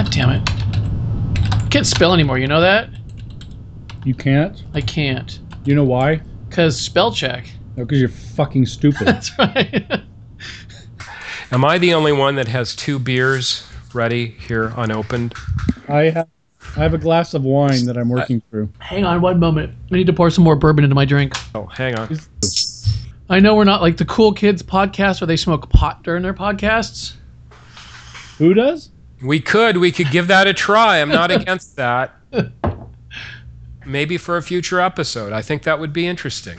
God damn it. I can't spell anymore, you know that? You can't. I can't. You know why? Because spell check. No, because you're fucking stupid. That's right. Am I the only one that has two beers ready here unopened? I have I have a glass of wine that I'm working through. Hang on one moment. I need to pour some more bourbon into my drink. Oh, hang on. I know we're not like the cool kids podcast where they smoke pot during their podcasts. Who does? We could. We could give that a try. I'm not against that. Maybe for a future episode. I think that would be interesting.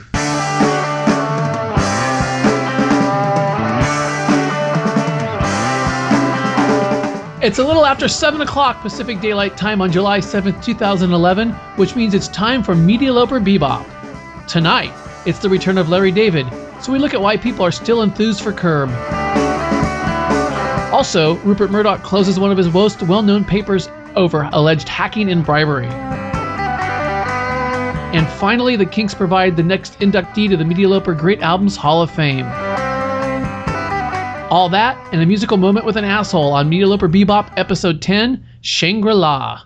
It's a little after 7 o'clock Pacific Daylight Time on July 7th, 2011, which means it's time for Media Loper Bebop. Tonight, it's the return of Larry David, so we look at why people are still enthused for Curb. Also, Rupert Murdoch closes one of his most well known papers over alleged hacking and bribery. And finally, the Kinks provide the next inductee to the Media Loper Great Albums Hall of Fame. All that and a musical moment with an asshole on Media Loper Bebop Episode 10 Shangri La.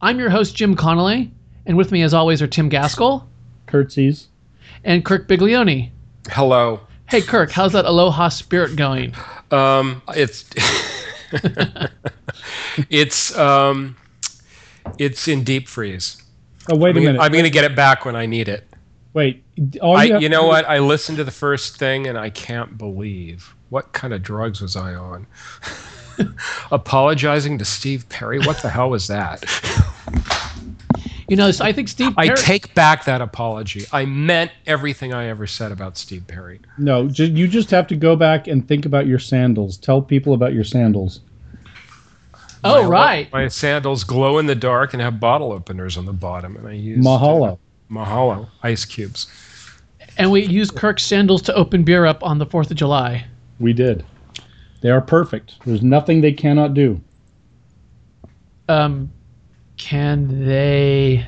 I'm your host, Jim Connolly, and with me, as always, are Tim Gaskell Curtsies. and Kirk Biglione. Hello. Hey, Kirk, how's that Aloha spirit going? Um, it's it's um, it's in deep freeze. Oh wait a I'm, minute. I'm going to get it back when I need it. Wait. All I, you, you know what? I listened to the first thing and I can't believe what kind of drugs was I on. Apologizing to Steve Perry. What the hell was that? You know, I think Steve. I take back that apology. I meant everything I ever said about Steve Perry. No, ju- you just have to go back and think about your sandals. Tell people about your sandals. oh, My- right. My sandals glow in the dark and have bottle openers on the bottom, and I use Mahalo. Mahalo ice cubes. And we used Kirk's sandals to open beer up on the 4th of July. We did. They are perfect. There's nothing they cannot do. Um, can they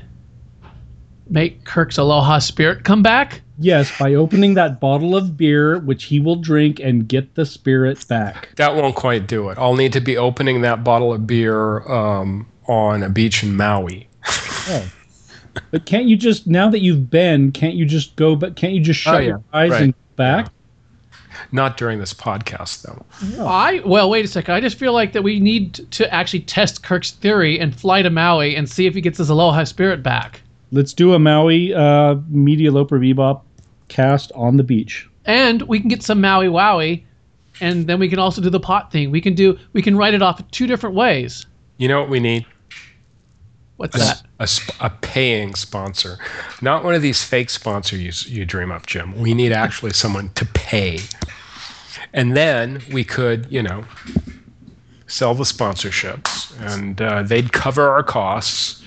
make Kirk's Aloha spirit come back? Yes, by opening that bottle of beer, which he will drink and get the spirit back. That won't quite do it. I'll need to be opening that bottle of beer um, on a beach in Maui. Oh. But can't you just now that you've been, can't you just go but can't you just shut Oh, yeah. your eyes Right. and back? Not during this podcast, though. I well, wait a second. I just feel like that we need to actually test Kirk's theory and fly to Maui and see if he gets his Aloha spirit back. Let's do a Maui uh, Media Loper Bebop cast on the beach. And we can get some Maui Wowie, and then we can also do the pot thing. We can do we can write it off two different ways. You know what we need? What's A, that? a, sp- a paying sponsor. Not one of these fake sponsors you, you dream up, Jim. We need actually someone to pay. And then we could, you know, sell the sponsorships and uh, they'd cover our costs.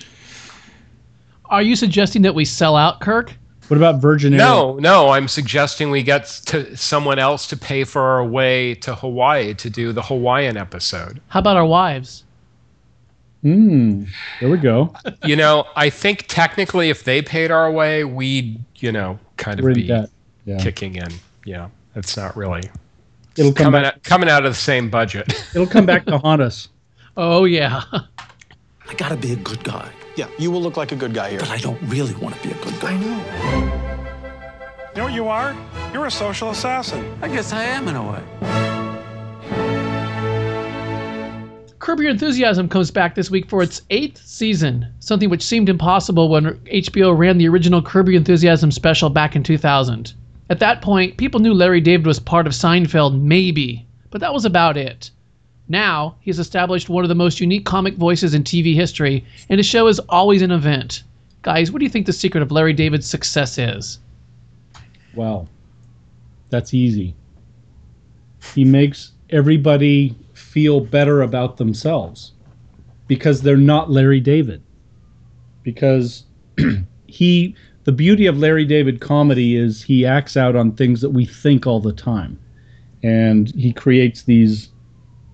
Are you suggesting that we sell out, Kirk? What about Virgin Air? No, no, I'm suggesting we get to someone else to pay for our way to Hawaii to do the Hawaiian episode. How about our wives? Hmm. There we go. You know, I think technically if they paid our way, we'd, you know, kind of be debt. Yeah. kicking in. Yeah, it's not really It'll come coming back. out, coming out of the same budget. It'll come back to haunt us. Oh yeah. I gotta be a good guy. Yeah, you will look like a good guy here. But I don't really want to be a good guy. I know. You know what you are? You're a social assassin. I guess I am in a way. Curb Your Enthusiasm comes back this week for its eighth season, something which seemed impossible when HBO ran the original Curb Your Enthusiasm special back in 2000. At that point, people knew Larry David was part of Seinfeld, maybe, but that was about it. Now, he's established one of the most unique comic voices in TV history, and his show is always an event. Guys, what do you think the secret of Larry David's success is? Well, that's easy. He makes everybody feel better about themselves because they're not Larry David. Because he, the beauty of Larry David comedy is he acts out on things that we think all the time. And he creates these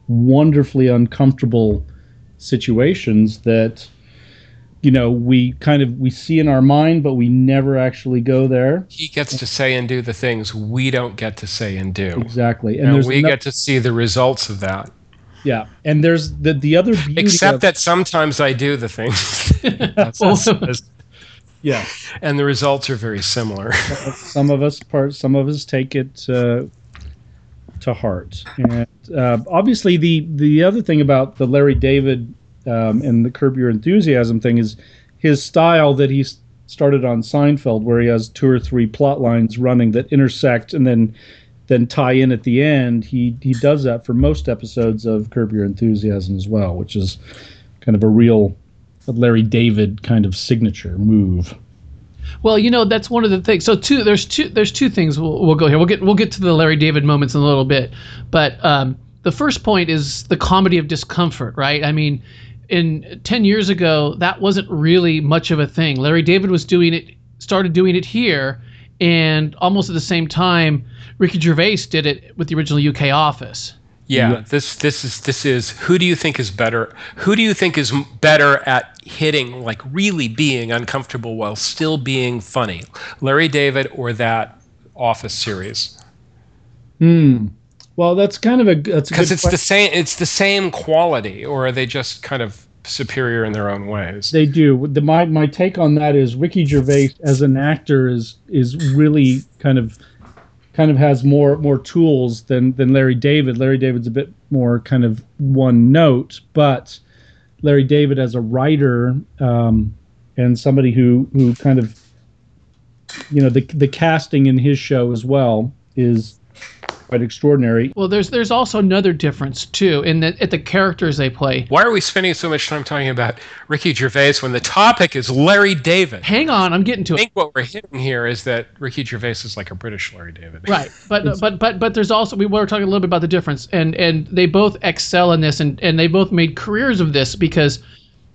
wonderfully uncomfortable situations that you know we kind of we see in our mind but we never actually go there he gets to say and do the things we don't get to say and do. exactly and, And we no- get to see the results of that. Yeah, and there's the the other beauty. Except of, that sometimes I do the things. That's- Well, that's- yeah, and the results are very similar. some of us part, some of us take it uh, to heart, and uh, obviously the the other thing about the Larry David um, and the Curb Your Enthusiasm thing is his style that he started on Seinfeld, where he has two or three plot lines running that intersect and then then tie in at the end. He he does that for most episodes of Curb Your Enthusiasm as well, which is kind of a real Larry David kind of signature move. Well, you know that's one of the things. So two, there's two, there's two things. We'll, we'll go here. We'll get we'll get to the Larry David moments in a little bit, but um, the first point is the comedy of discomfort, right? I mean, in ten years ago, that wasn't really much of a thing. Larry David was doing it, started doing it here, and almost at the same time, Ricky Gervais did it with the original UK Office. Yeah, this this is this is who do you think is better? Who do you think is better at hitting like really being uncomfortable while still being funny? Larry David or that Office series? Hmm. Well, that's kind of a that's Because good it's the question. same it's the same quality or are they just kind of superior in their own ways? They do. The, my my take on that is Ricky Gervais as an actor is is really kind of kind of has more more tools than than Larry David. Larry David's a bit more kind of one note, but Larry David as a writer um, and somebody who who kind of you know the the casting in his show as well is quite extraordinary. Well, there's there's also another difference too in that at the characters they play. Why are we spending so much time talking about Ricky Gervais when the topic is Larry David? Hang on, I'm getting to I it. I think what we're hitting here is that Ricky Gervais is like a British Larry David. Right, but but but but there's also we were talking a little bit about the difference, and and they both excel in this, and and they both made careers of this because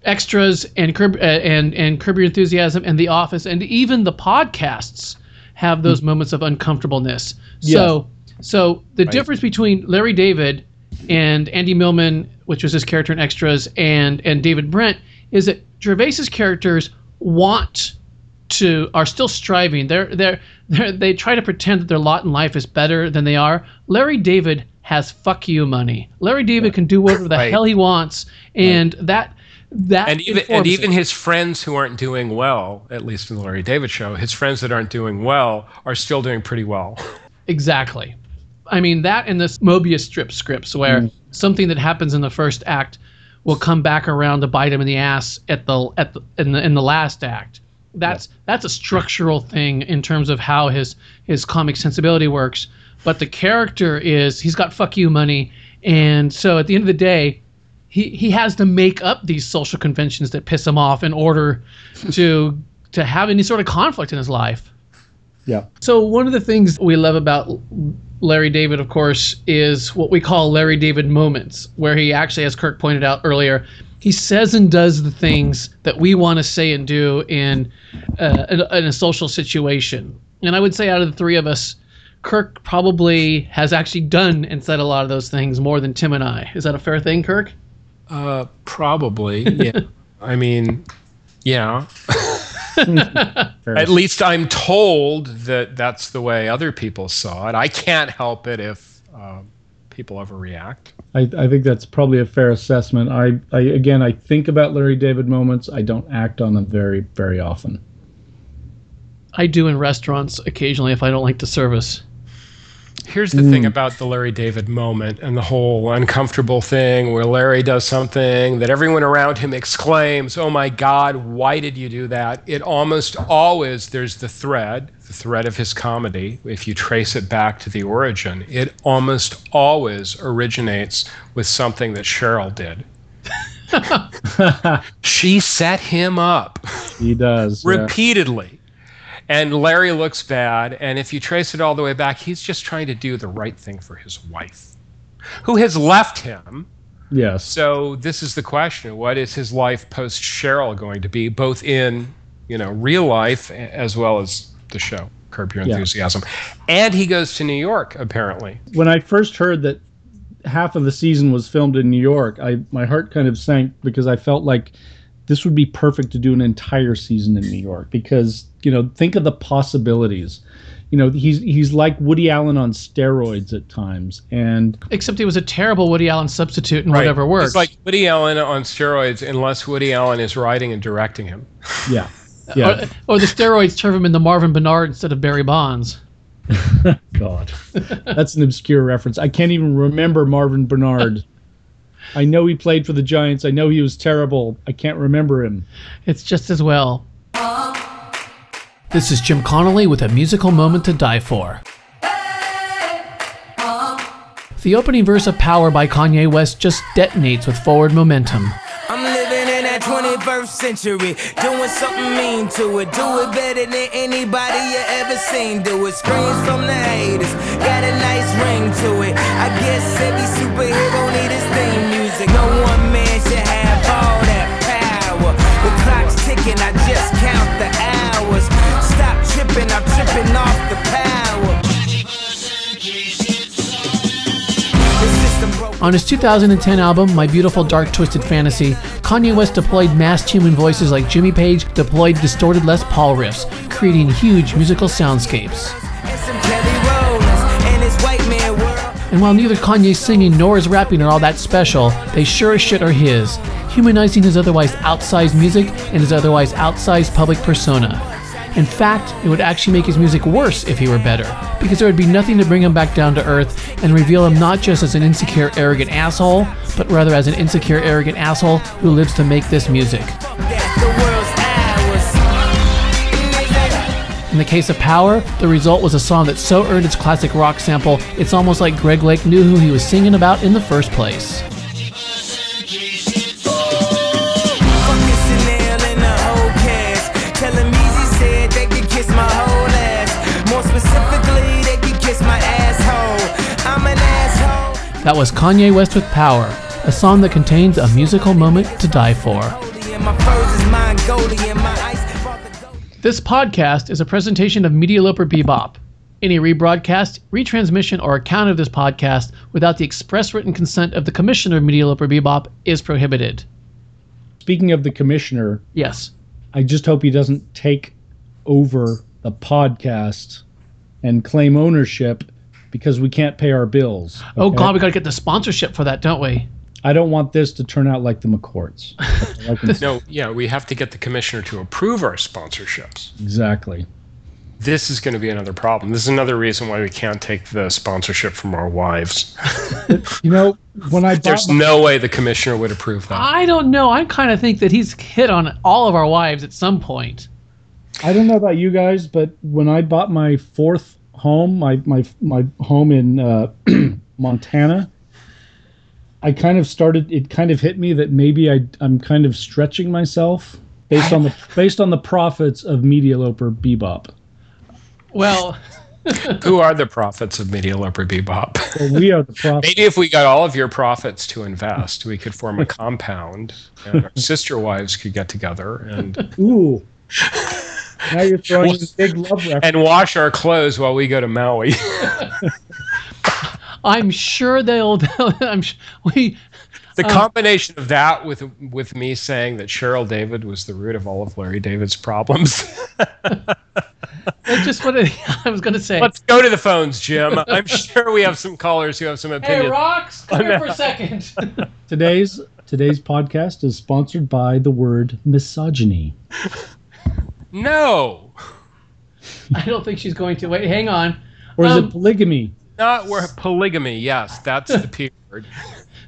extras and curb uh, and and curb your enthusiasm and the office and even the podcasts have those moments of uncomfortableness. So so the difference between Larry David and Andy Millman, which was his character in extras, and and David Brent is that Gervais's characters want to are still striving. They're they're, they're they try to pretend that their lot in life is better than they are. Larry David has fuck you money. Larry David can do whatever the Right. hell he wants, and that that and even and even it. his friends who aren't doing well, at least in the Larry David show, his friends that aren't doing well are still doing pretty well. Exactly. I mean that and this Mobius strip scripts where mm. something that happens in the first act will come back around to bite him in the ass at the at the in the in the last act. That's that's a structural thing in terms of how his his comic sensibility works. But the character is he's got fuck you money, and so at the end of the day, he he has to make up these social conventions that piss him off in order to to have any sort of conflict in his life. Yeah. So one of the things we love about Larry David, of course, is what we call Larry David moments, where he actually, as Kirk pointed out earlier, he says and does the things that we want to say and do in, uh, in, in a social situation. And I would say, out of the three of us, Kirk probably has actually done and said a lot of those things more than Tim and I. Is that a fair thing, Kirk? Uh, probably, yeah. I mean, yeah. At least I'm told that that's the way other people saw it. I can't help it if uh, people overreact. I, I think that's probably a fair assessment. I, I again, I think about Larry David moments. I don't act on them very, very often. I do in restaurants occasionally if I don't like the service. Here's the thing hmm. about the Larry David moment and the whole uncomfortable thing where Larry does something that everyone around him exclaims, Oh my God, why did you do that? It almost always, there's the thread, the thread of his comedy. If you trace it back to the origin, it almost always originates with something that Cheryl did. she set him up He does. yeah. And Larry looks bad. And if you trace it all the way back, he's just trying to do the right thing for his wife, who has left him. Yes. So this is the question: What is his life post Cheryl going to be, both in you know real life as well as the show Curb Your Yeah. Enthusiasm? And he goes to New York apparently. when I first heard that half of the season was filmed in New York, I my heart kind of sank because I felt like this would be perfect to do an entire season in New York because you know think of the possibilities. you know, he's he's like Woody Allen on steroids at times, and Except he was a terrible Woody Allen substitute in whatever works. It's like Woody Allen on steroids, unless Woody Allen is writing and directing him. yeah, yeah. or, or the steroids turn him into Marvin Benard instead of Barry Bonds. God, that's an obscure reference. I can't even remember Marvin Benard. I know he played for the Giants. I know he was terrible. I can't remember him. It's just as well. This is Jim Connolly with a musical moment to die for. The opening verse of Power by Kanye West just detonates with forward momentum. I'm living in that 21st century, doing something mean to it. Do it better than anybody you ever seen. Do it. Screams from the haters, got a nice ring to it. I guess every superhero need the hours. Stop tripping, I'm tripping off the power. The system broke. On his 2010 album, My Beautiful Dark Twisted Fantasy, Kanye West deployed masked human voices like Jimmy Page deployed distorted Les Paul riffs, creating huge musical soundscapes. And some Kelly Rollins and his white man world. And while neither Kanye's singing nor his rapping are all that special, they sure as shit are his, humanizing his otherwise outsized music and his otherwise outsized public persona. In fact, it would actually make his music worse if he were better, because there would be nothing to bring him back down to earth and reveal him not just as an insecure, arrogant asshole, but rather as an insecure, arrogant asshole who lives to make this music. In the case of Power, the result was a song that so earned its classic rock sample, it's almost like Greg Lake knew who he was singing about in the first place. That was Kanye West with Power, a song that contains a musical moment to die for. And my furs is Mongolian. My ice brought the gold. This podcast is a presentation of Media Loper Bebop. Any rebroadcast, retransmission, or account of this podcast without the express written consent of the commissioner of Media Loper Bebop is prohibited. Speaking of the commissioner, Yes. I just hope he doesn't take over the podcast and claim ownership because we can't pay our bills. Oh? God, we gotta get the sponsorship for that, don't we? I don't want this to turn out like the McCourts. I can- No, yeah, we have to get the commissioner to approve our sponsorships. exactly. This is going to be another problem. This is another reason why we can't take the sponsorship from our wives. You know, when I There's my- no way the commissioner would approve that. I don't know. I kind of think that he's hit on all of our wives at some point. I don't know about you guys, but when I bought my fourth home, my my my home in uh, Montana, I kind of started. It kind of hit me that maybe I I'm kind of stretching myself based on the based on the profits of Medialoper Bebop. Well, Who are the profits of Media Loper Bebop? Well, we are the profit. Maybe if we got all of your profits to invest, we could form a compound, and our sister wives could get together and Ooh. Now you're throwing in big love reference. and wash our clothes while we go to Maui. I'm sure they'll. I'm sh- we. The Um, combination of that with with me saying that Cheryl David was the root of all of Larry David's problems. That's just what I was gonna say. Let's go to the phones, Jim. I'm sure we have some callers who have some opinions. hey, opinions. Rox, come here for a second. Today's today's podcast is sponsored by the word misogyny. No, I don't think she's going to. Wait, hang on. Or is Um, it polygamy? not where polygamy. Yes, that's the P word.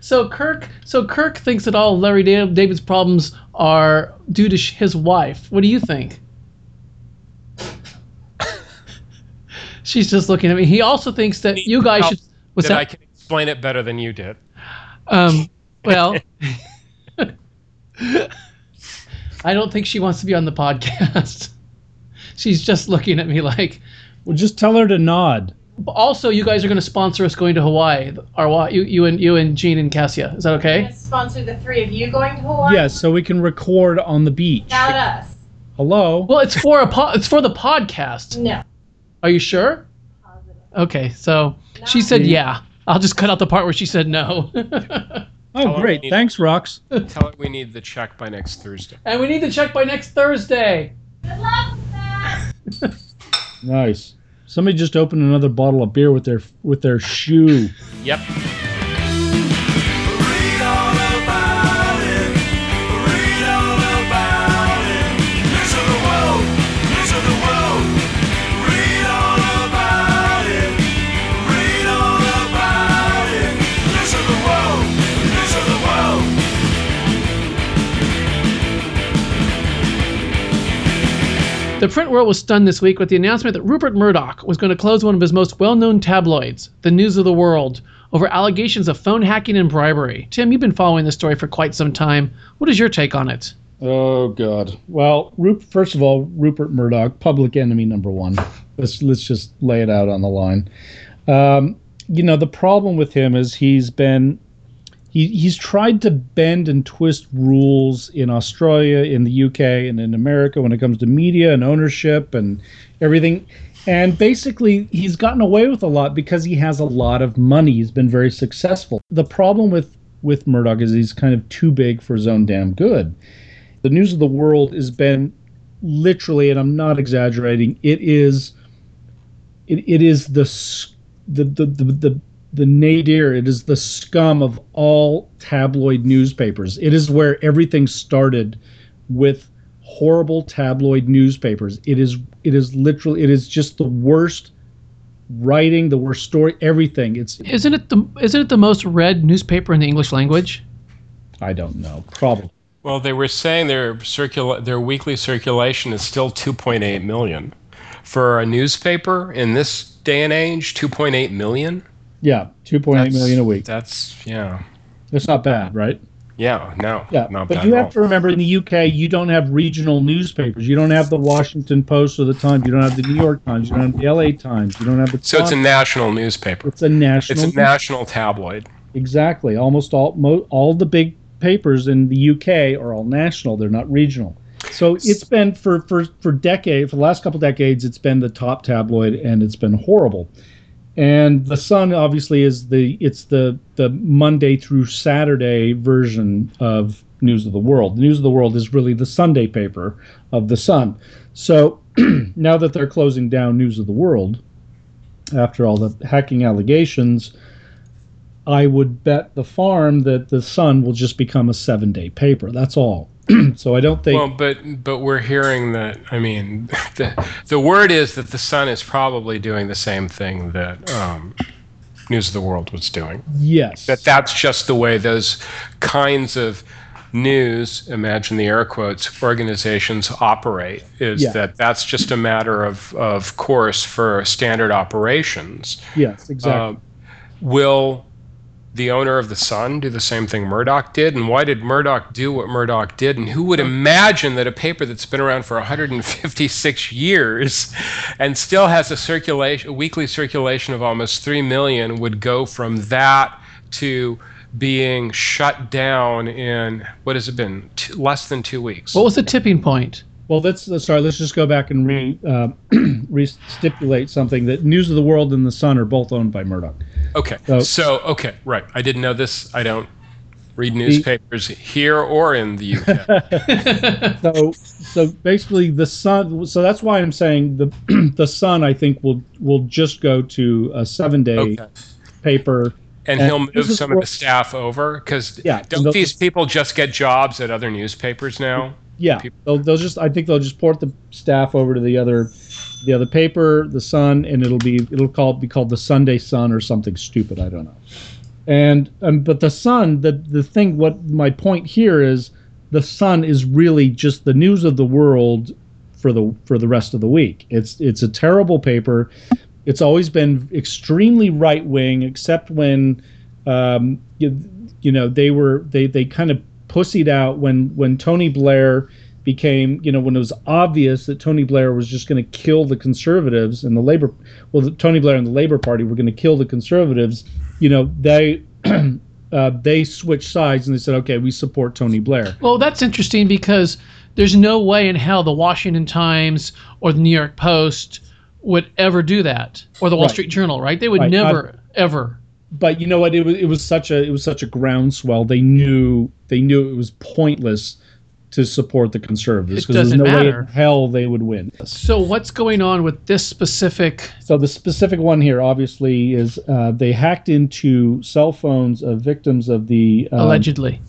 So Kirk, so Kirk thinks that all Larry David's problems are due to sh- his wife. What do you think? She's just looking at me. He also thinks that you guys should. What's that I can explain it better than you did. Um, well, I don't think she wants to be on the podcast. She's just looking at me like. Well, just tell her to nod. Also, you guys are going to sponsor us going to Hawaii. Our you, you and you and Gene and Cassia. Is that okay? sponsor the three of you going to Hawaii? Yes, so we can record on the beach. Not us. Hello. Well, it's for a po- it's for the podcast. No. Are you sure? Positive. Okay, so she said yeah. I'll just cut out the part where she said no. Oh, her great. need- Thanks, Rox. Tell her we need the check by next Thursday. and we need the check by next Thursday. Good luck with that. Nice. Somebody just opened another bottle of beer with their with their shoe. Yep. The print world was stunned this week with the announcement that Rupert Murdoch was going to close one of his most well known tabloids, The News of the World, over allegations of phone hacking and bribery. Tim, you've been following this story for quite some time. What is your take on it? Oh God. Well, Rup- first of all, Rupert Murdoch, public enemy number one. Let's let's just lay it out on the line. Um, you know, the problem with him is he's been he he's tried to bend and twist rules in Australia, in the UK, and in America when it comes to media and ownership and everything. And basically, he's gotten away with a lot because he has a lot of money. He's been very successful. The problem with with Murdoch is he's kind of too big for his own damn good. The news of the world has been literally, and I'm not exaggerating, it is it, it is the the the the, the the nadir. It is the scum of all tabloid newspapers. It is where everything started with horrible tabloid newspapers. It is it is literally it is just the worst writing, the worst story, everything. It's Isn't it the isn't it the most read newspaper in the English language? I don't know. Probably. Well, they were saying their circula- their weekly circulation is still 2.8 million. For a newspaper in this day and age, 2.8 million? Yeah, two point eight million a week. That's yeah. That's not bad, right? Yeah, no. Yeah, but bad you have to remember in the UK, you don't have regional newspapers. You don't have the Washington Post or the Times. You don't have the New York Times. You don't have the LA Times. You don't have the. So it's a national newspaper. It's a national. It's a national tabloid. Exactly. Almost all mo- all the big papers in the UK are all national. They're not regional. So it's been for for for decade for the last couple decades. It's been the top tabloid, and it's been horrible. And the Sun obviously is the it's the the Monday through Saturday version of News of the World. News of the World is really the Sunday paper of the Sun. So now that they're closing down News of the World after all the hacking allegations, I would bet the farm that the Sun will just become a seven day paper. That's all. so I don't think. Well, but but we're hearing that. I mean, the the word is that the Sun is probably doing the same thing that um, News of the World was doing. yes. That that's just the way those kinds of news imagine the air quotes organizations operate is Yeah. that that's just a matter of of course for standard operations yes, exactly. um, will the owner of the Sun do the same thing Murdoch did? And why did Murdoch do what Murdoch did? And who would imagine that a paper that's been around for 156 years and still has a circulation, a weekly circulation of almost 3 million would go from that to being shut down in what has it been less than two weeks What was the tipping point? Well, let's, let's sorry. Let's just go back and re, uh, re stipulate something that News of the World and the Sun are both owned by Murdoch. okay So- so okay right i didn't know this i don't read newspapers here or in the uk So so basically, the Sun. So that's why I'm saying the the Sun. I think will will just go to a seven day okay paper. And And he'll move some of the staff over because Yeah, don't these people just get jobs at other newspapers now? Yeah, they'll, they'll just. I think they'll just port the staff over to the other, the other paper, the Sun, and it'll be it'll call be called the Sunday Sun or something stupid. I don't know. And um, but the Sun, the the thing. What my point here is, the Sun is really just the news of the world for the for the rest of the week. It's it's a terrible paper. It's always been extremely right wing, except when, um, you, you know, they were they they kind of pussied out when when Tony Blair became, you know, when it was obvious that Tony Blair was just going to kill the conservatives and the labor, well, the, Tony Blair and the Labor Party were going to kill the conservatives. You know, they. Uh, they switched sides and they said, "Okay, we support Tony Blair." Well, that's interesting because there's no way in hell the Washington Times or the New York Post would ever do that, or the Wall Right. Street Journal, right? They would Right. never, ever. But you know what? It was it was such a it was such a groundswell. They knew they knew it was pointless to support the conservatives because there's no way matter. in hell they would win. So what's going on with this specific? So the specific one here, obviously, is uh, they hacked into cell phones of victims of the um, allegedly.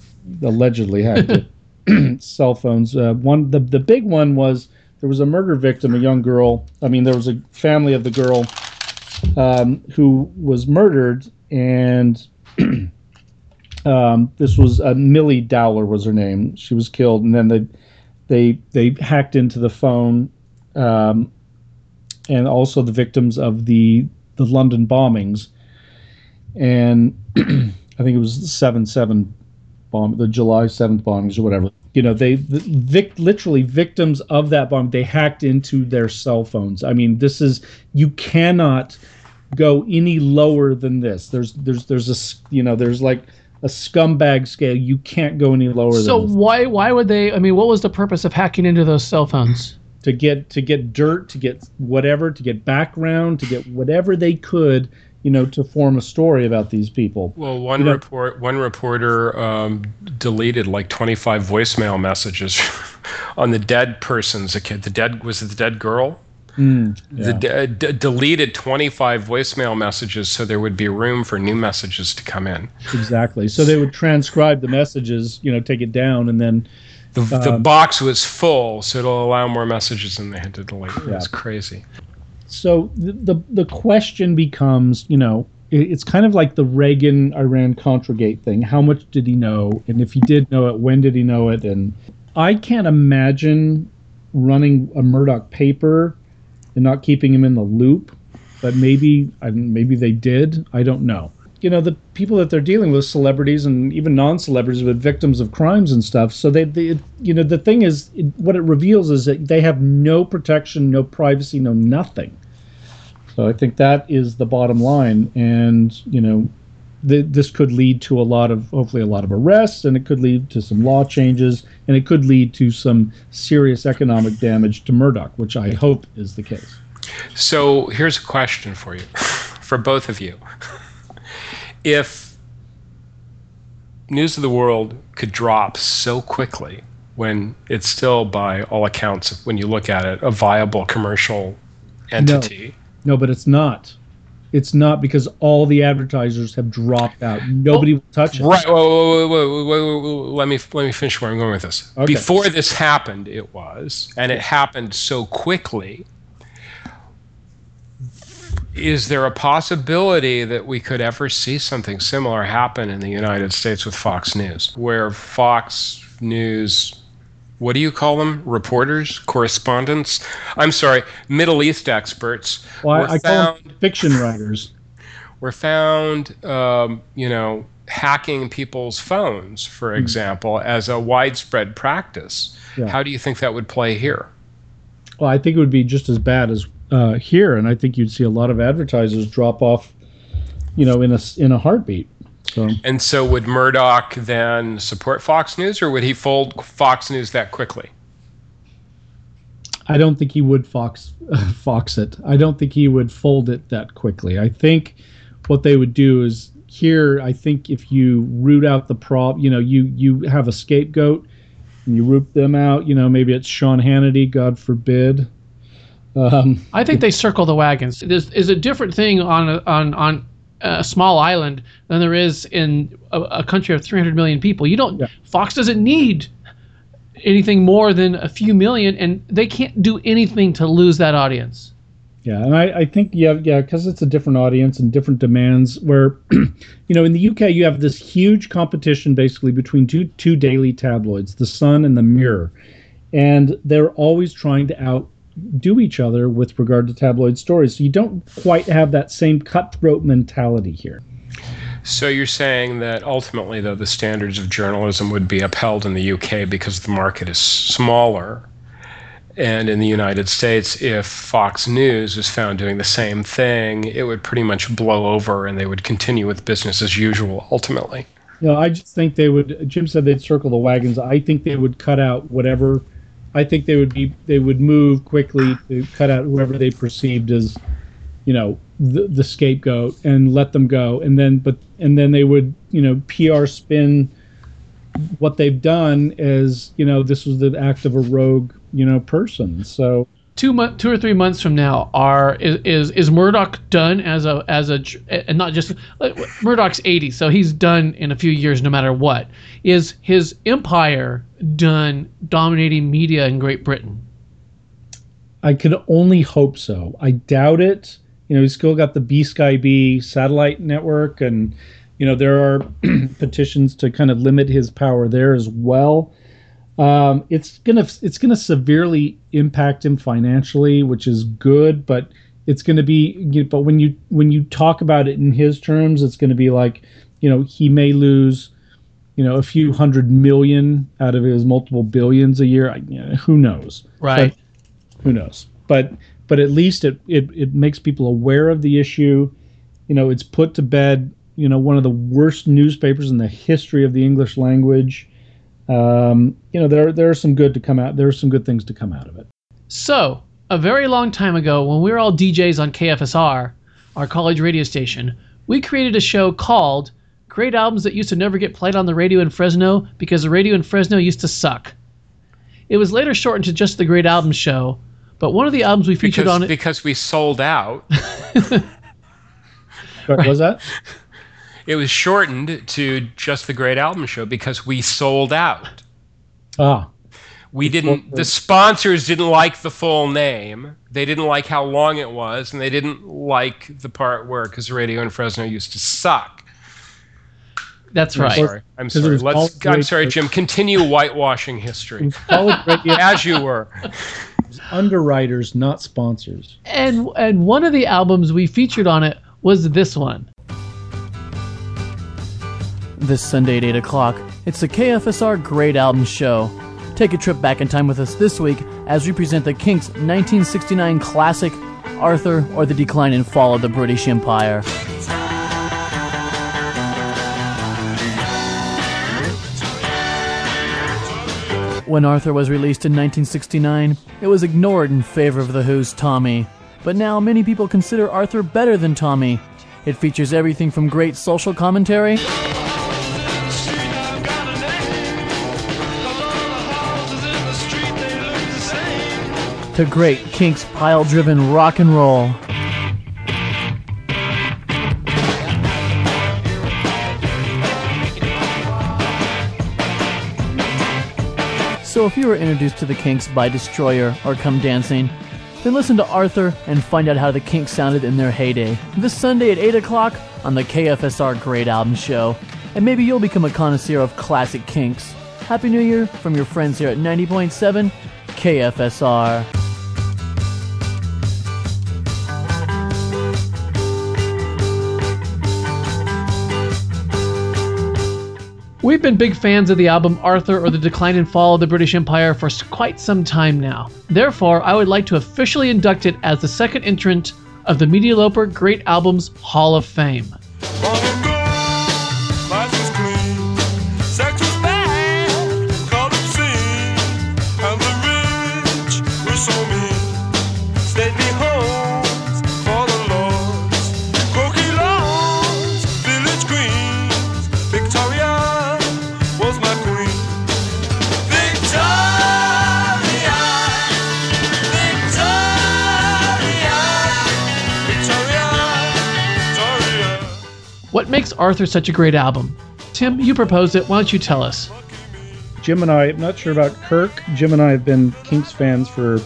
allegedly hacked cell phones. Uh, one the the big one was there was a murder victim, a young girl. I mean, there was a family of the girl um, who was murdered, and um, this was uh, Millie Dowler was her name. She was killed, and then they they they hacked into the phone, um, and also the victims of the the London bombings, and I think it was the seven seven bomb, the July seventh bombings or whatever. You know, they the, vic, literally victims of that bomb. They hacked into their cell phones. I mean, this is you cannot go any lower than this. There's there's there's a s- you know there's like a scumbag scale. You can't go any lower So than this. why why would they? I mean, what was the purpose of hacking into those cell phones? to get to get dirt, to get whatever, to get background, to get whatever they could, you know, to form a story about these people. Well, one You know- report, one reporter um, deleted like 25 voicemail messages on the dead person's account. The dead was it the dead girl? Mm, The yeah. de- d- deleted 25 voicemail messages so there would be room for new messages to come in. exactly. So they would transcribe the messages, you know, take it down, and then The, the Um, box was full, so it'll allow more messages than they had to delete. Yeah. crazy. so the, the the question becomes, you know, it, it's kind of like the Reagan Iran Contragate thing. How much did he know? And if he did know it, when did he know it? And I can't imagine running a Murdoch paper and not keeping him in the loop. But maybe maybe they did. I don't know. You know, the people that they're dealing with, celebrities and even non-celebrities, but victims of crimes and stuff. So they, they you know, the thing is, it, what it reveals is that they have no protection, no privacy, no nothing. So I think that is the bottom line, and you know, th- this could lead to a lot of hopefully a lot of arrests, and it could lead to some law changes, and it could lead to some serious economic damage to Murdoch, which I hope is the case. So here's a question for you, for both of you. If News of the World could drop so quickly when it's still, by all accounts, when you look at it, a viable commercial entity. No, but it's not. It's not because all the advertisers have dropped out. Nobody will touch it. Right. Whoa, whoa, whoa, whoa, whoa, whoa, whoa, Let me let me finish where I'm going with this. Okay. Before this happened, it was, and it happened so quickly. Is there a possibility that we could ever see something similar happen in the United States with Fox News, where Fox News, what do you call them? Reporters, correspondents? I'm sorry, Middle East experts Well, I, I call found them fiction writers. were found, um, you know, hacking people's phones, for example, as a widespread practice. Yeah. How do you think that would play here? Well, I think it would be just as bad as uh, here, and I think you'd see a lot of advertisers drop off, you know, in a in a heartbeat. So And so, would Murdoch then support Fox News, or would he fold Fox News that quickly? I don't think he would fox fox it. I don't think he would fold it that quickly. I think what they would do is here. I think if you root out the prob, you know, you you have a scapegoat, and you root them out. You know, maybe it's Sean Hannity. God forbid. Um, I think they circle the wagons. There's is a different thing on a, on on a small island than there is in a, a country of 300 million people. You don't. Yeah. Fox doesn't need anything more than a few million, and they can't do anything to lose that audience. Yeah, and I, I think yeah, yeah, because it's a different audience and different demands. Where, you know, in the UK you have this huge competition basically between two two daily tabloids, the Sun and the Mirror, and they're always trying to outdo each other with regard to tabloid stories. So you don't quite have that same cutthroat mentality here. So you're saying that ultimately, though, the standards of journalism would be upheld in the UK because the market is smaller. And in the United States, if Fox News was found doing the same thing, it would pretty much blow over and they would continue with business as usual ultimately. Know, I just think they would. Jim said they'd circle the wagons. I think they would cut out whatever. I think they would be. They would move quickly to cut out whoever they perceived as, you know, the, the scapegoat and let them go. And then, but and then they would, you know, PR spin what they've done is, you know, this was the act of a rogue, you know, person. So two month, two or three months from now, are is is, is Murdoch done as a as a and not just like, Murdoch's eighty, so he's done in a few years, no matter what. Is his empire done dominating media in Great Britain? I could only hope so. I doubt it. You know, he's still got the B Sky B satellite network, and you know there are petitions to kind of limit his power there as well. Um, it's gonna it's gonna severely impact him financially, which is good, but it's gonna be. But when you when you talk about it in his terms, it's gonna be like, you know, he may lose, you know, a few hundred million out of his multiple billions a year. I, you know, who knows? Right. But who knows? But but at least it, it it makes people aware of the issue. You know, it's put to bed. You know, one of the worst newspapers in the history of the English language. Um, you know, there there are some good to come out. There are some good things to come out of it. So, a very long time ago, when we were all DJs on KFSR, our college radio station, we created a show called Great Albums That Used to Never Get Played on the Radio in Fresno because the radio in Fresno used to suck. It was later shortened to just the Great Albums Show, but one of the albums we featured because, on it. because we sold out. What was that? It was shortened to just the Great Album Show because we sold out. Ah, We didn't. The sponsors didn't like the full name. They didn't like how long it was, and they didn't like the part where because radio in Fresno used to suck. That's I'm right. sorry. I'm 'Cause it sorry. was Let's. all I'm sorry, Jim. Continue whitewashing history as you were. underwriters, not sponsors. And and one of the albums we featured on it was this one. This Sunday at 8 o'clock, it's the KFSR Great Album Show. Take a trip back in time with us this week as we present the Kinks' 1969 classic, Arthur or the Decline and Fall of the British Empire. When Arthur was released in 1969, it was ignored in favor of The Who's Tommy. But now many people consider Arthur better than Tommy. It features everything from great social commentary to great Kinks pile driven rock and roll. So if you were introduced to the Kinks by Destroyer or Come Dancing, then listen to Arthur and find out how the Kinks sounded in their heyday. This Sunday at 8 o'clock on the KFSR Great Album Show. And maybe you'll become a connoisseur of classic Kinks. Happy New Year from your friends here at 90.7 KFSR. We've been big fans of the album Arthur or the Decline and Fall of the British Empire for quite some time now. Therefore, I would like to officially induct it as the second entrant of the Media Loper Great Albums Hall of Fame. Arthur such a great album? Tim, you proposed it. Why don't you tell us? Jim and I, I'm not sure about Kirk. Jim and I have been Kinks fans for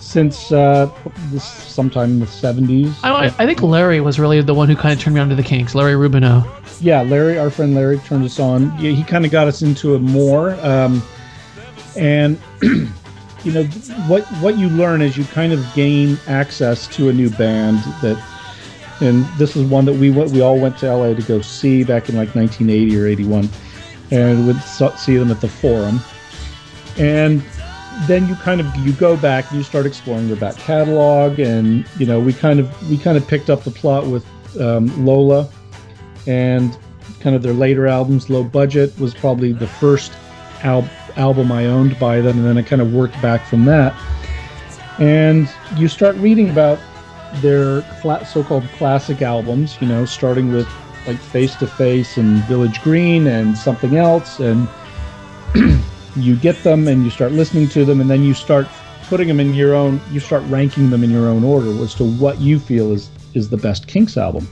since uh, this sometime in the 70s. I, I think Larry was really the one who kind of turned me on to the Kinks. Larry Rubino. yeah, Larry, our friend Larry, turned us on. Yeah, he kind of got us into it more. Um, and you know what what you learn is you kind of gain access to a new band that. And this is one that we went, we all went to LA to go see back in like 1980 or 81, and would see them at the Forum. And then you kind of you go back and you start exploring their back catalog, and you know we kind of we kind of picked up the plot with um, Lola, and kind of their later albums. Low Budget was probably the first al- album I owned by them, and then I kind of worked back from that. And you start reading about their so-called classic albums, you know, starting with like Face to Face and Village Green and something else, and you get them and you start listening to them, and then you start putting them in your own. You start ranking them in your own order as to what you feel is is the best Kinks album.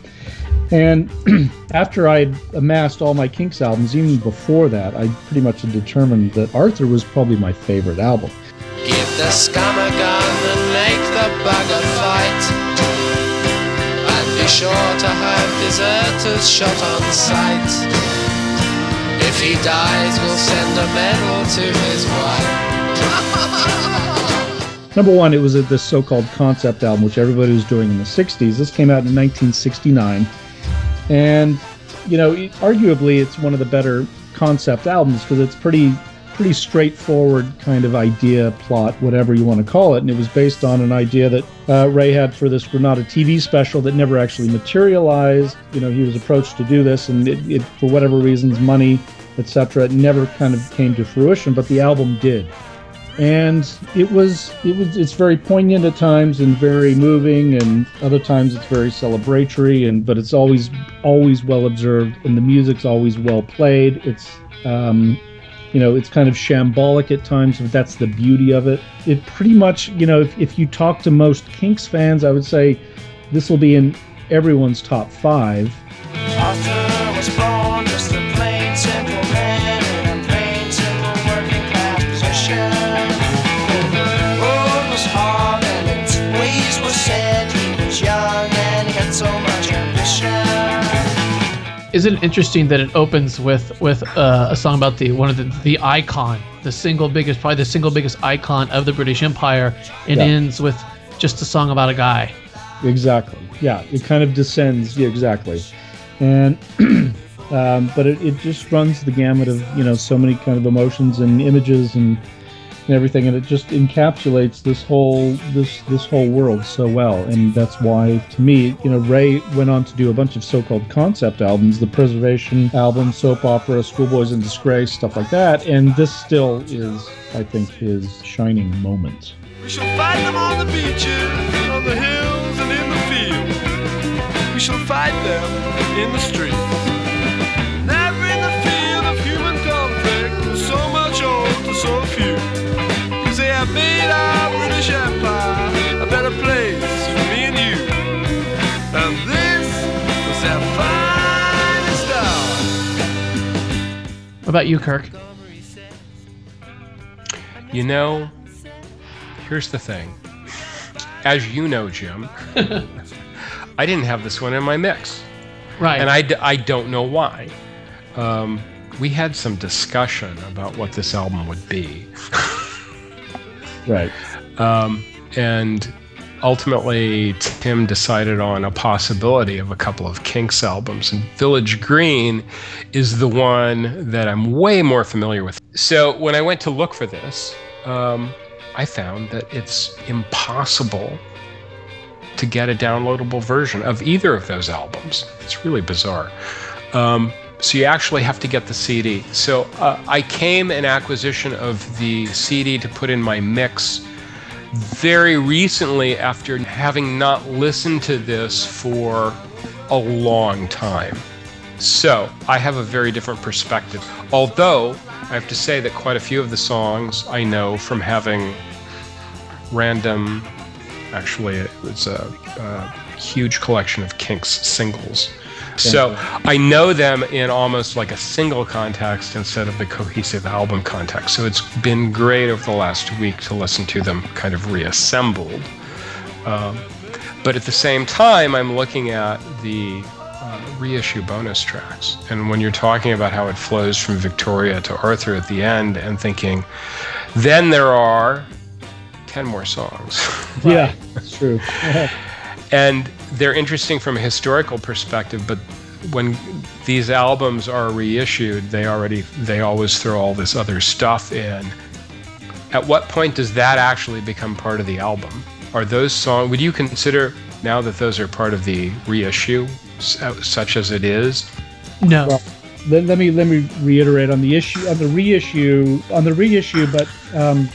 And after I'd amassed all my Kinks albums, even before that, I pretty much had determined that Arthur was probably my favorite album. Give the scum a gun and make the bugger deserters shot on sight. If he dies, we'll send a medal to his wife. Number one, it was this so-called concept album, which everybody was doing in the '60s. This came out in 1969, and you know, arguably, it's one of the better concept albums because it's pretty, pretty straightforward kind of idea, plot, whatever you want to call it. And it was based on an idea that uh, Ray had for this Granada TV special that never actually materialized. You know, he was approached to do this, and it, it for whatever reasons, money, etc., it never kind of came to fruition. But the album did and it was it was it's very poignant at times and very moving and other times it's very celebratory and but it's always always well observed and the music's always well played it's um you know it's kind of shambolic at times but that's the beauty of it. It pretty much you know if, if you talk to most kinks fans i would say this will be in everyone's top five Isn't it interesting that it opens with with uh, a song about the one of the the icon, the single biggest, probably the single biggest icon of the British Empire, and Yeah. ends with just a song about a guy. Exactly. Yeah, it kind of descends. Yeah, exactly. And um, but it, it just runs the gamut of you know so many kind of emotions and images and, and everything, and it just encapsulates this whole this this whole world so well. And that's why, to me, you know, Ray went on to do a bunch of so-called concept albums, the Preservation album, soap opera, Schoolboys in Disgrace, stuff like that. And this still is, I think, his shining moment. We shall fight them on the beaches, on the hills, and in the fields. We shall fight them in the streets. Made our British Empire a better place for me and you. And this was their finest hour. What about you, Kirk? You know, here's the thing. As you know, Jim, I didn't have this one in my mix. Right. And I, d- I don't know why. Um, we had some discussion about what this album would be. Right. Um, and ultimately, Tim decided on a possibility of a couple of Kinks albums. And Village Green is the one that I'm way more familiar with. So when I went to look for this, um, I found that it's impossible to get a downloadable version of either of those albums. It's really bizarre. Um, so you actually have to get the CD. So uh, I came in acquisition of the CD to put in my mix very recently after having not listened to this for a long time. So I have a very different perspective. Although I have to say that quite a few of the songs I know from having random, actually, it was a, a huge collection of Kinks singles. So I know them in almost like a single context instead of the cohesive album context. So it's been great over the last week to listen to them kind of reassembled. Um, but at the same time, I'm looking at the uh, reissue bonus tracks. And when you're talking about how it flows from Victoria to Arthur at the end and thinking, then there are 10 more songs. Yeah, that's true. and they're interesting from a historical perspective but when these albums are reissued they already they always throw all this other stuff in at what point does that actually become part of the album are those songs would you consider now that those are part of the reissue uh, such as it is No. Well, let, let me let me reiterate on the issue on the reissue on the reissue, but um,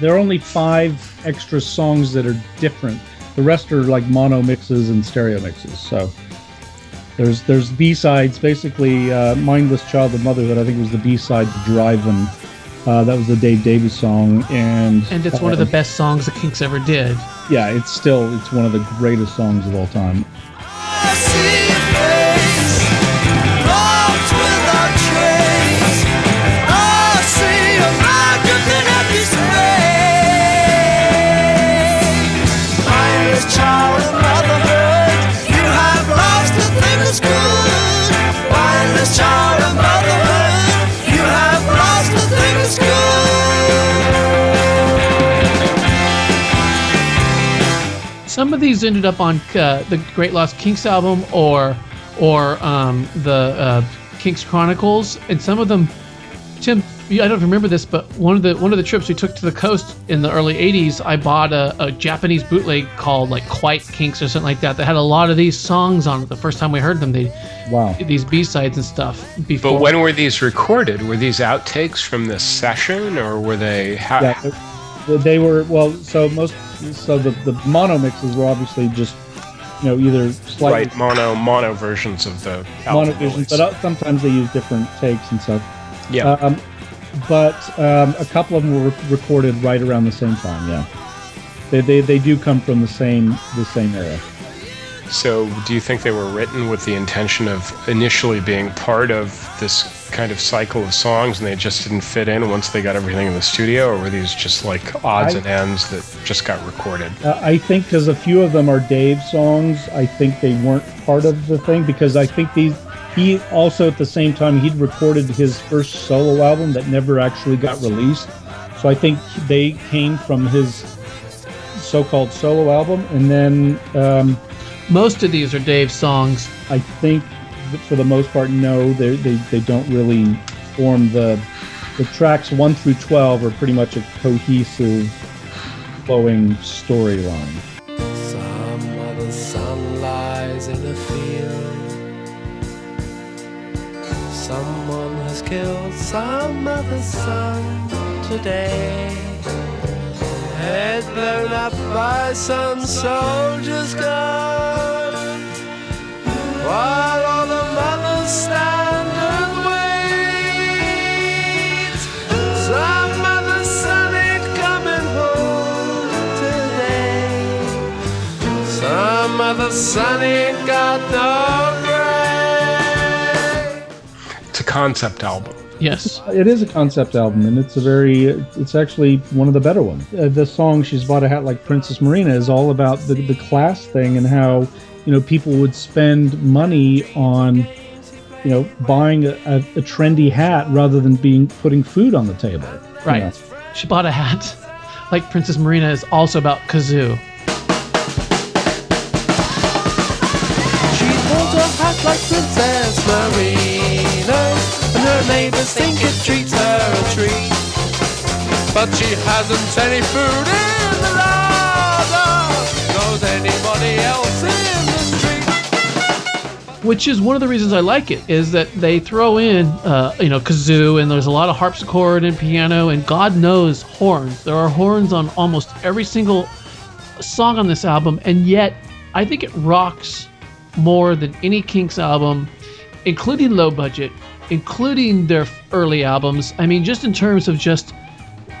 there are only five extra songs that are different. The rest are like mono mixes and stereo mixes. So There's there's B sides, basically uh, "Mindless Child of Mother" that I think was the B side to "Drivin'." Uh, that was the Dave Davies song, and And it's one of the uh, best songs the Kinks ever did. yeah, it's still it's one of the greatest songs of all time. These ended up on uh, the Great Lost Kinks album or or um, the uh, Kinks Chronicles, and some of them. Tim, I don't remember this, but one of the one of the trips we took to the coast in the early '80s, I bought a, a Japanese bootleg called like Quiet Kinks or something like that that had a lot of these songs on it. The first time we heard them, they Wow. these B sides and stuff. Before, But when were these recorded? Were these outtakes from the session, or were they? How, Yeah, they- they were well. So most so the the mono mixes were obviously just you know either slightly right, mono mono versions of the album mono release. but uh, sometimes they use different takes and stuff. yeah. Um, but um, a couple of them were re- recorded right around the same time. Yeah, they, they they do come from the same the same era. So, do you think they were written with the intention of initially being part of this kind of cycle of songs and they just didn't fit in once they got everything in the studio, or were these just like odds I- and ends that just got recorded? Uh, I think because a few of them are Dave songs, I think they weren't part of the thing because I think these. He also at the same time he'd recorded his first solo album that never actually got released, so I think they came from his so-called solo album, and then um, most of these are Dave's songs. I think that for the most part, no, they they, don't really form the the tracks one through twelve are pretty much a cohesive, flowing storyline. Some other sun lies in a field. Someone has killed some other son today. Head blown up by some soldier's gun. While all the It's a concept album. Yes. It is a concept album, and it's a very, it's actually one of the better ones. Uh, the song "She's Bought a Hat Like Princess Marina" is all about the the class thing and how you know people would spend money on you know buying a, a, a trendy hat rather than being putting food on the table. you Right. know. She bought a hat. Like Princess Marina is also about kazoo. She bought a hat like Princess Marina, and her neighbors think it treats her a treat. But she hasn't any food in the larder, knows anybody else in the street. Which is one of the reasons I like it is that they throw in uh, you know kazoo and there's a lot of harpsichord and piano and God knows horns. There are horns on almost every single song on this album, and yet I think it rocks more than any Kinks album, including low budget, including their early albums. I mean, just in terms of just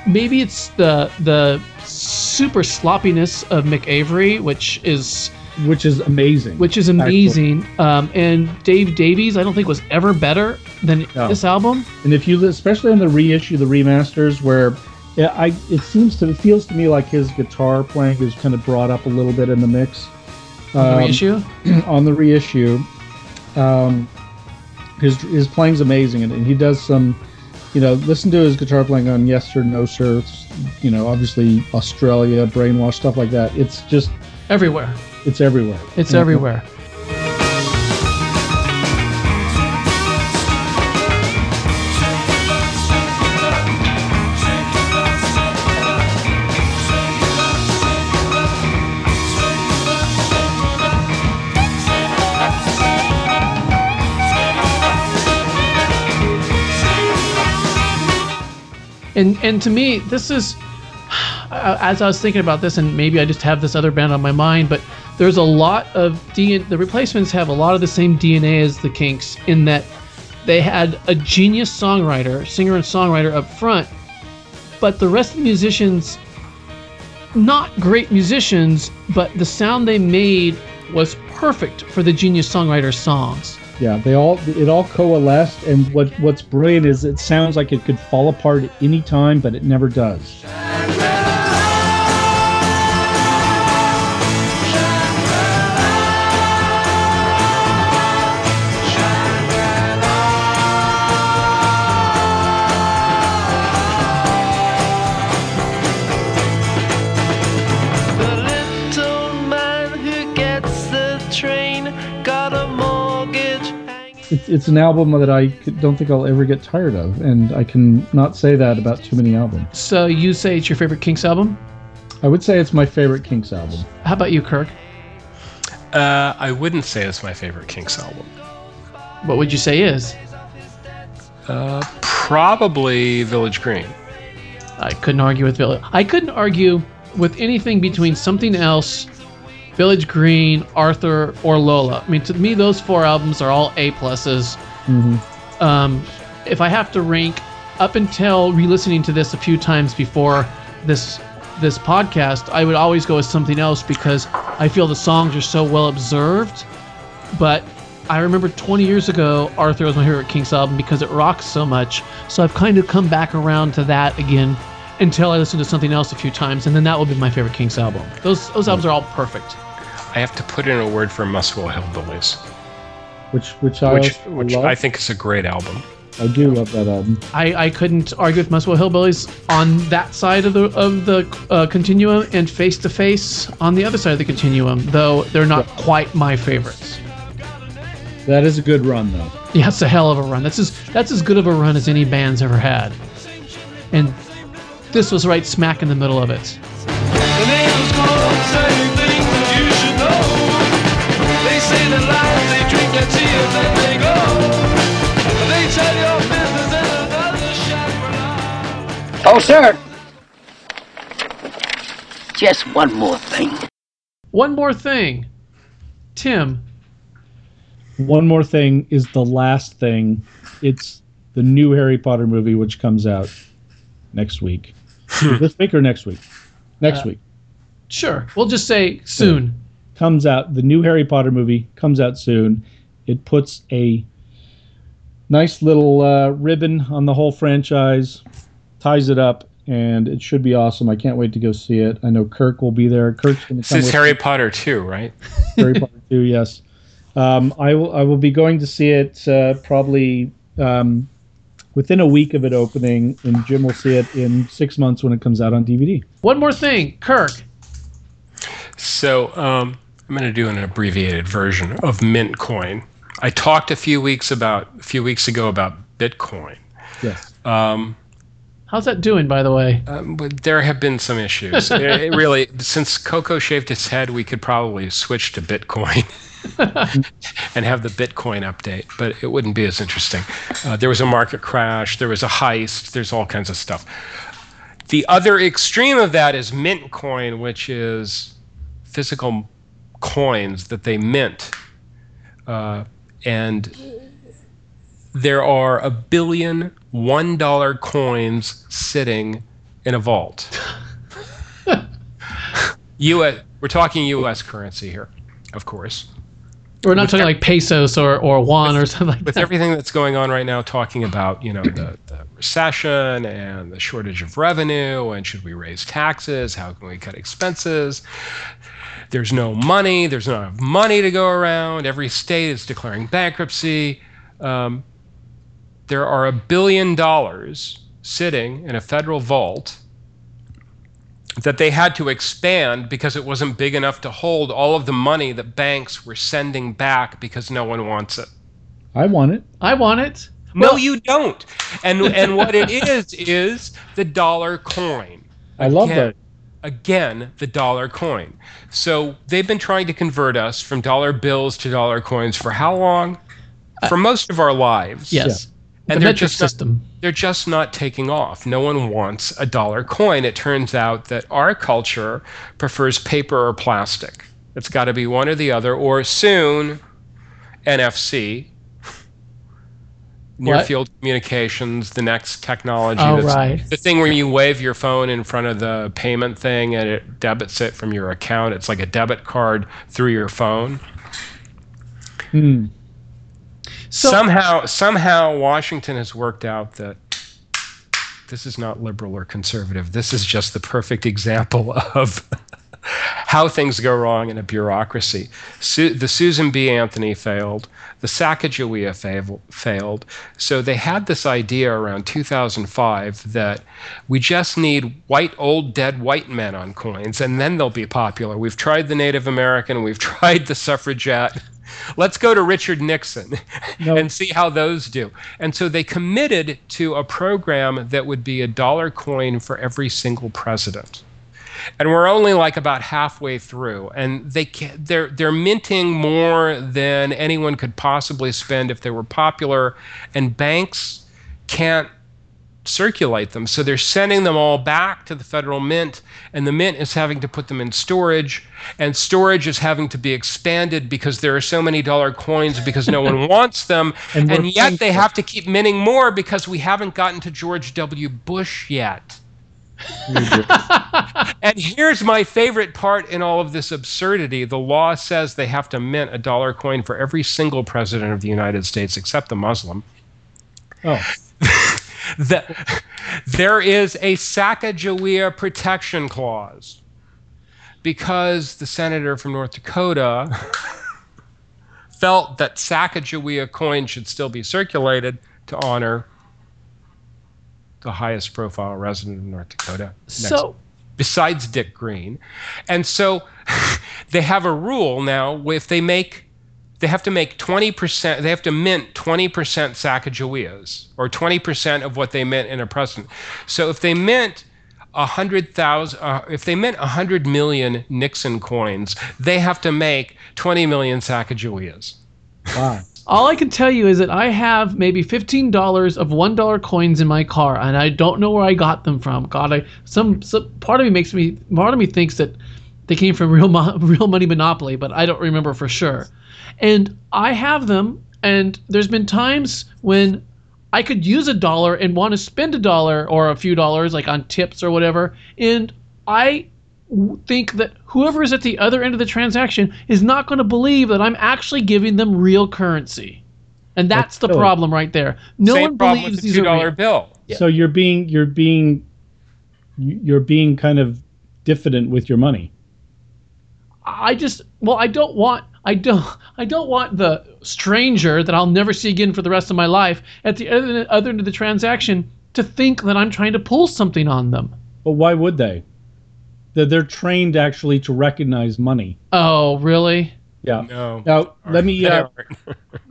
maybe it's the the super sloppiness of Mick Avory, which is which is amazing. which is amazing. Um, and Dave Davies, I don't think was ever better than No. this album. And if you, especially on the reissue, the remasters, where yeah, I, it seems to, it feels to me like his guitar playing is kind of brought up a little bit in the mix. The Um, reissue. on the reissue, um, his his playing's amazing, and, and he does some, you know, listen to his guitar playing on Yes Sir No Sir, it's, you know, obviously Australia, Brainwash, stuff like that. It's just, Everywhere. It's everywhere. It's And- everywhere. And and to me, this is as I was thinking about this, and maybe I just have this other band on my mind, but there's a lot of DNA. The replacements have a lot of the same DNA as the Kinks in that they had a genius songwriter, singer and songwriter up front, but the rest of the musicians, not great musicians, but the sound they made was perfect for the genius songwriter songs. Yeah, they all it all coalesced, and what what's brilliant is it sounds like it could fall apart at any time, but it never does. It's, it's an album that I don't think I'll ever get tired of, and I can not say that about too many albums. So you say it's your favorite Kinks album? I would say it's my favorite Kinks album. How about you, Kirk? Uh, I wouldn't say it's my favorite Kinks album. What would you say is? Uh, probably Village Green. I couldn't argue with Village. I couldn't argue with anything between something else, Village Green, Arthur, or Lola. I mean, to me, those four albums are all A pluses. Um, if I have to rank, up until re-listening to this a few times before this this podcast, I would always go with something else because I feel the songs are so well observed. But I remember 20 years ago, Arthur was my favorite Kinks album because it rocks so much. So I've kind of come back around to that again until I listen to something else a few times, and then that will be my favorite Kinks album. Those those albums are all perfect. I have to put in a word for Muswell Hillbillies, Which which I which which love. I think is a great album. I do love that album. I, I couldn't argue with Muswell Hillbillies on that side of the of the uh, continuum and Face to Face on the other side of the continuum, though they're not quite my favorites. That is a good run though. Yeah, it's a hell of a run. That's as that's as good of a run as any band's ever had, and this was right smack in the middle of it. Chaperone. Oh, sir. Just one more thing. One more thing, Tim. One more thing is the last thing. It's the new Harry Potter movie, which comes out next week. this week or next week? Next Uh, week. Sure, we'll just say soon. Comes out. The new Harry Potter movie comes out soon. It puts a nice little uh, ribbon on the whole franchise, ties it up, and it should be awesome. I can't wait to go see it. I know Kirk will be there. Kirk's going to This come is with Harry Potter too, right? Harry Potter 2, yes. Um, I will I will be going to see it uh, probably um, within a week of it opening, and Jim will see it in six months when it comes out on DVD. One more thing, Kirk. So um, I'm going to do an abbreviated version of Mint Coin. I talked a few weeks about a few weeks ago about Bitcoin. Yes. Um, How's that doing, by the way? um, but there have been some issues. it really, since Coco shaved his head, we could probably switch to Bitcoin and have the Bitcoin update, but it wouldn't be as interesting. Uh, there was a market crash. There was a heist. There's all kinds of stuff. The other extreme of that is Mint Coin, which is physical coins that they mint. Uh, and there are a billion one dollar coins sitting in a vault. U.S. We're talking U.S. currency here, of course. We're not With talking like pesos or, or yuan or something like With that. everything that's going on right now, talking about you know the, the recession and the shortage of revenue, and should we raise taxes? How can we cut expenses? There's no money. There's not enough money to go around. Every state is declaring bankruptcy. Um, there are a billion dollars sitting in a federal vault that they had to expand because it wasn't big enough to hold all of the money that banks were sending back because no one wants it. I want it. I want it. No, you don't. And and what it is is the dollar coin. I love Again- that. Again, the dollar coin. So they've been trying to convert us from dollar bills to dollar coins for how long? Uh, for most of our lives. Yes. And the they're just not- system. they're just not taking off. No one wants a dollar coin. It turns out that our culture prefers paper or plastic. It's got to be one or the other, or soon, NFC, near What? field communications, the next technology. Oh, that's right. The thing where you wave your phone in front of the payment thing and it debits it from your account. It's like a debit card through your phone. Hmm. So- somehow, somehow, Washington has worked out that this is not liberal or conservative. This is just the perfect example of how things go wrong in a bureaucracy. Su- the Susan B. Anthony failed. The Sacagawea fail- failed. So they had this idea around 2005 that we just need white, old, dead white men on coins, and then they'll be popular. We've tried the Native American, we've tried the suffragette. Let's go to Richard Nixon No. and see how those do. And so they committed to a program that would be a dollar coin for every single president and we're only like about halfway through and they they're they're minting more than anyone could possibly spend if they were popular and banks can't circulate them. So they're sending them all back to the federal mint and the mint is having to put them in storage and storage is having to be expanded because there are so many dollar coins because no one wants them. And and, yet they have to keep minting more because we haven't gotten to George W. Bush yet. And here's my favorite part in all of this absurdity. The law says they have to mint a dollar coin for every single president of the United States except the Muslim. Oh, That there is a Sacagawea protection clause because the senator from North Dakota felt that Sacagawea coin should still be circulated to honor the highest profile resident of North Dakota. So besides Dick Green. And so they have a rule now if they make they have to make 20% they have to mint 20% Sacagaweas or 20% of what they mint in a president. So if they mint a hundred thousand, uh, if they mint a hundred million Nixon coins, they have to make 20 million Sacagaweas. wow. all I can tell you is that I have maybe fifteen dollars of one dollar coins in my car, and I don't know where I got them from. God, I some, some part of me makes me part of me thinks that they came from real mo- real money monopoly, but I don't remember for sure. And I have them, and there's been times when I could use a dollar and want to spend a dollar or a few dollars, like on tips or whatever, and I think that whoever is at the other end of the transaction is not going to believe that I'm actually giving them real currency. And that's That's the silly. problem right there. No Same one problem believes with the these two are dollar real. bill. So you're being you're being you're being kind of diffident with your money. I just well, I don't want I don't I don't want the stranger that I'll never see again for the rest of my life at the other, other end of the transaction to think that I'm trying to pull something on them. But why would they? They're, they're trained actually to recognize money. Oh, really? Yeah. No. Now let me. Uh.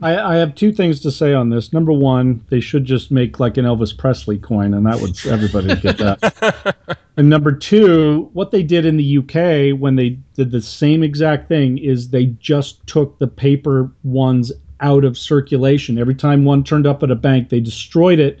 I, I have two things to say on this. Number one, they should just make like an Elvis Presley coin, and that would everybody would get that. and number two, what they did in the UK when they did the same exact thing is they just took the paper ones out of circulation. Every time one turned up at a bank, they destroyed it,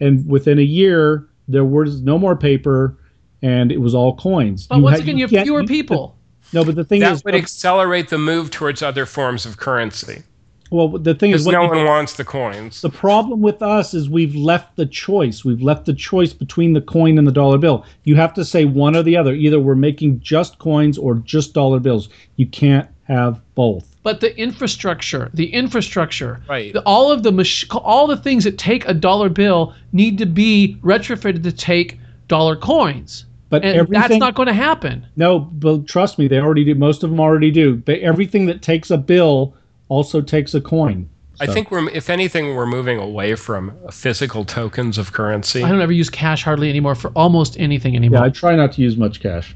and within a year there was no more paper, and it was all coins. But once ha- again, you have fewer people. No, but the thing That is, would accelerate the move towards other forms of currency. well, the thing is, what no one wants the coins. The problem with us is we've left the choice. We've left the choice between the coin and the dollar bill. You have to say one or the other. Either we're making just coins or just dollar bills. You can't have both. But the infrastructure, the infrastructure, Right. the, all of the mach- all the things that take a dollar bill need to be retrofitted to take dollar coins. But And that's not going to happen. No, but trust me, they already do. Most of them already do. But everything that takes a bill also takes a coin. I think we're, if anything, we're moving away from physical tokens of currency. I don't ever use cash hardly anymore for almost anything anymore. Yeah, I try not to use much cash.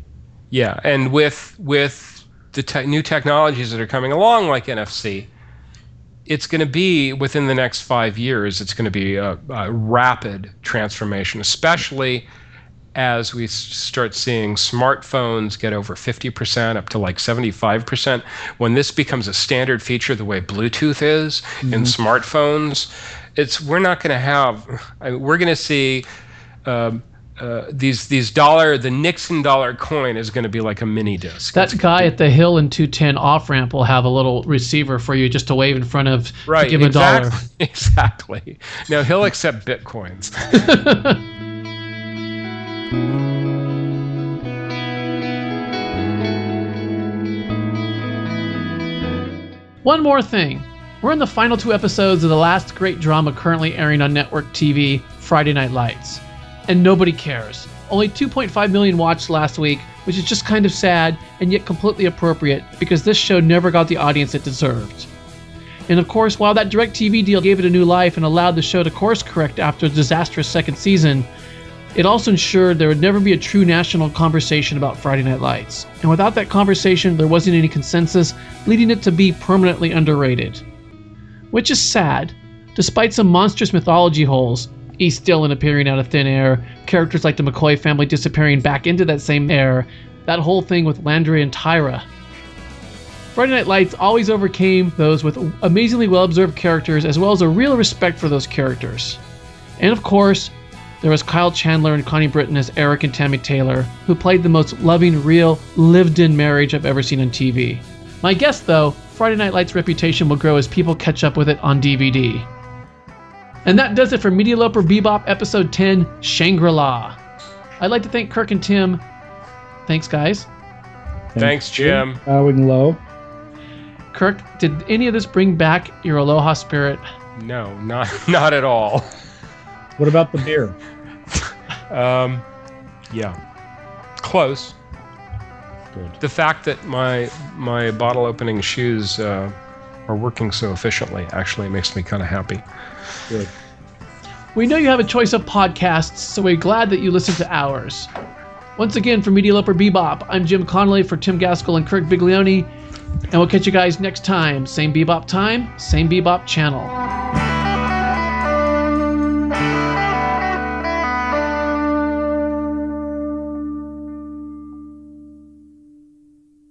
Yeah, and with with the te- new technologies that are coming along, like NFC, it's going to be within the next five years. It's going to be a, a rapid transformation, especially as we start seeing smartphones get over 50% up to like 75% when this becomes a standard feature the way bluetooth is in smartphones it's we're not going to have I mean, we're going to see um, uh, these these dollar the Nixon dollar coin is going to be like a mini disc. That guy at the Hill and 210 off ramp will have a little receiver for you just to wave in front of right, to give exactly, a dollar. Exactly. Now he'll accept bitcoins. One more thing. We're in the final two episodes of the last great drama currently airing on network TV, Friday Night Lights. And nobody cares. Only 2.5 million watched last week, which is just kind of sad and yet completely appropriate because this show never got the audience it deserved. And of course, while that DirecTV deal gave it a new life and allowed the show to course correct after a disastrous second season, it also ensured there would never be a true national conversation about Friday Night Lights. And without that conversation, there wasn't any consensus, leading it to be permanently underrated. Which is sad. Despite some monstrous mythology holes, East Dillon appearing out of thin air, characters like the McCoy family disappearing back into that same air, that whole thing with Landry and Tyra. Friday Night Lights always overcame those with amazingly well observed characters as well as a real respect for those characters. And of course, there was Kyle Chandler and Connie Britton as Eric and Tammy Taylor, who played the most loving, real, lived in marriage I've ever seen on TV. My guess, though, Friday Night Lights' reputation will grow as people catch up with it on DVD. And that does it for Media Loper Bebop Episode 10 Shangri La. I'd like to thank Kirk and Tim. Thanks, guys. Thanks, Jim. Bowing low. Kirk, did any of this bring back your Aloha spirit? No, not not at all. What about the beer? Um, yeah, close. Good. The fact that my my bottle opening shoes uh, are working so efficiently actually makes me kind of happy. Good. We know you have a choice of podcasts, so we're glad that you listen to ours. Once again, for Media Loper Bebop, I'm Jim Connolly for Tim Gaskell and Kirk Biglione, and we'll catch you guys next time. Same Bebop time, same Bebop channel.